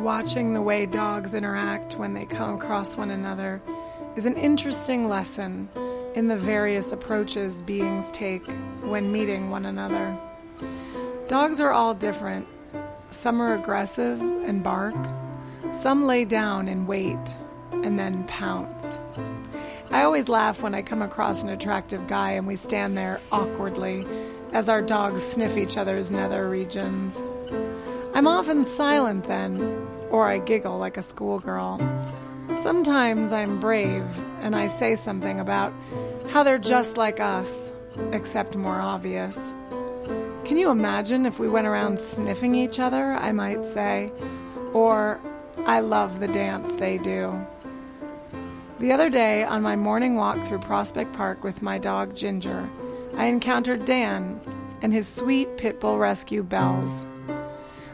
watching the way dogs interact when they come across one another is an interesting lesson in the various approaches beings take when meeting one another. Dogs are all different. Some are aggressive and bark, some lay down and wait and then pounce. I always laugh when I come across an attractive guy and we stand there awkwardly as our dogs sniff each other's nether regions. I'm often silent then, or I giggle like a schoolgirl. Sometimes I'm brave and I say something about how they're just like us, except more obvious. Can you imagine if we went around sniffing each other? I might say. Or, I love the dance they do. The other day, on my morning walk through Prospect Park with my dog Ginger, I encountered Dan and his sweet pit bull rescue Bells.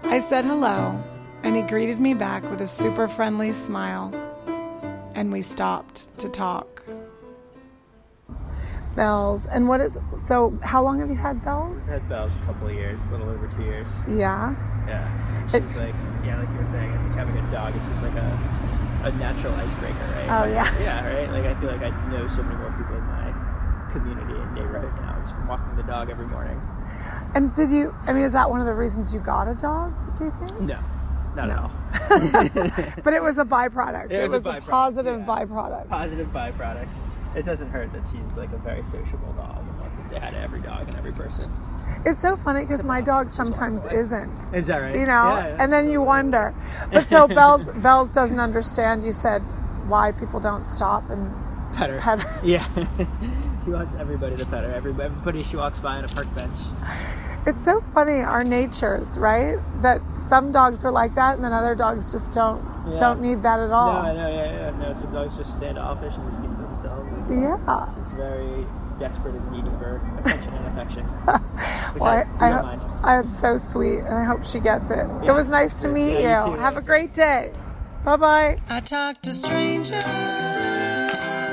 I said hello, and he greeted me back with a super friendly smile, and we stopped to talk. Bells, and what is so? How long have you had Bells? I've had Bells a couple of years, a little over two years. Yeah. Yeah. She's It- like, yeah, like you were saying, I think having a dog is just like a, a natural icebreaker, right? Oh, yeah. Yeah, right? Like, I feel like I know so many more people in my community and neighborhood now just from walking the dog every morning. And did you? I mean, is that one of the reasons you got a dog? Do you think? No, not No. at all. But it was a byproduct. It It, was was, a a, positive yeah. byproduct. Positive byproduct. It doesn't hurt that she's like a very sociable dog and wants to say hi to every dog and every person. It's so funny because my dog sometimes isn't. Is that right? You know, and then you wonder. But so Bells Bells doesn't understand. You said why people don't stop and pet her. pet her. Yeah. she wants everybody to pet her. Every- Everybody she walks by on a park bench. It's so funny our natures, right? That some dogs are like that, and then other dogs just don't Yeah. don't need that at all. No, I know, yeah, yeah. No, some dogs just stand standoffish and just keep to themselves. And Yeah. She's very desperate and needy for attention and affection. Which Well, I, I, I, mind. I, it's so sweet, and I hope she gets it. Yeah. It was nice to Yeah, meet you you. too. Have a great day. Bye bye. I talk to strangers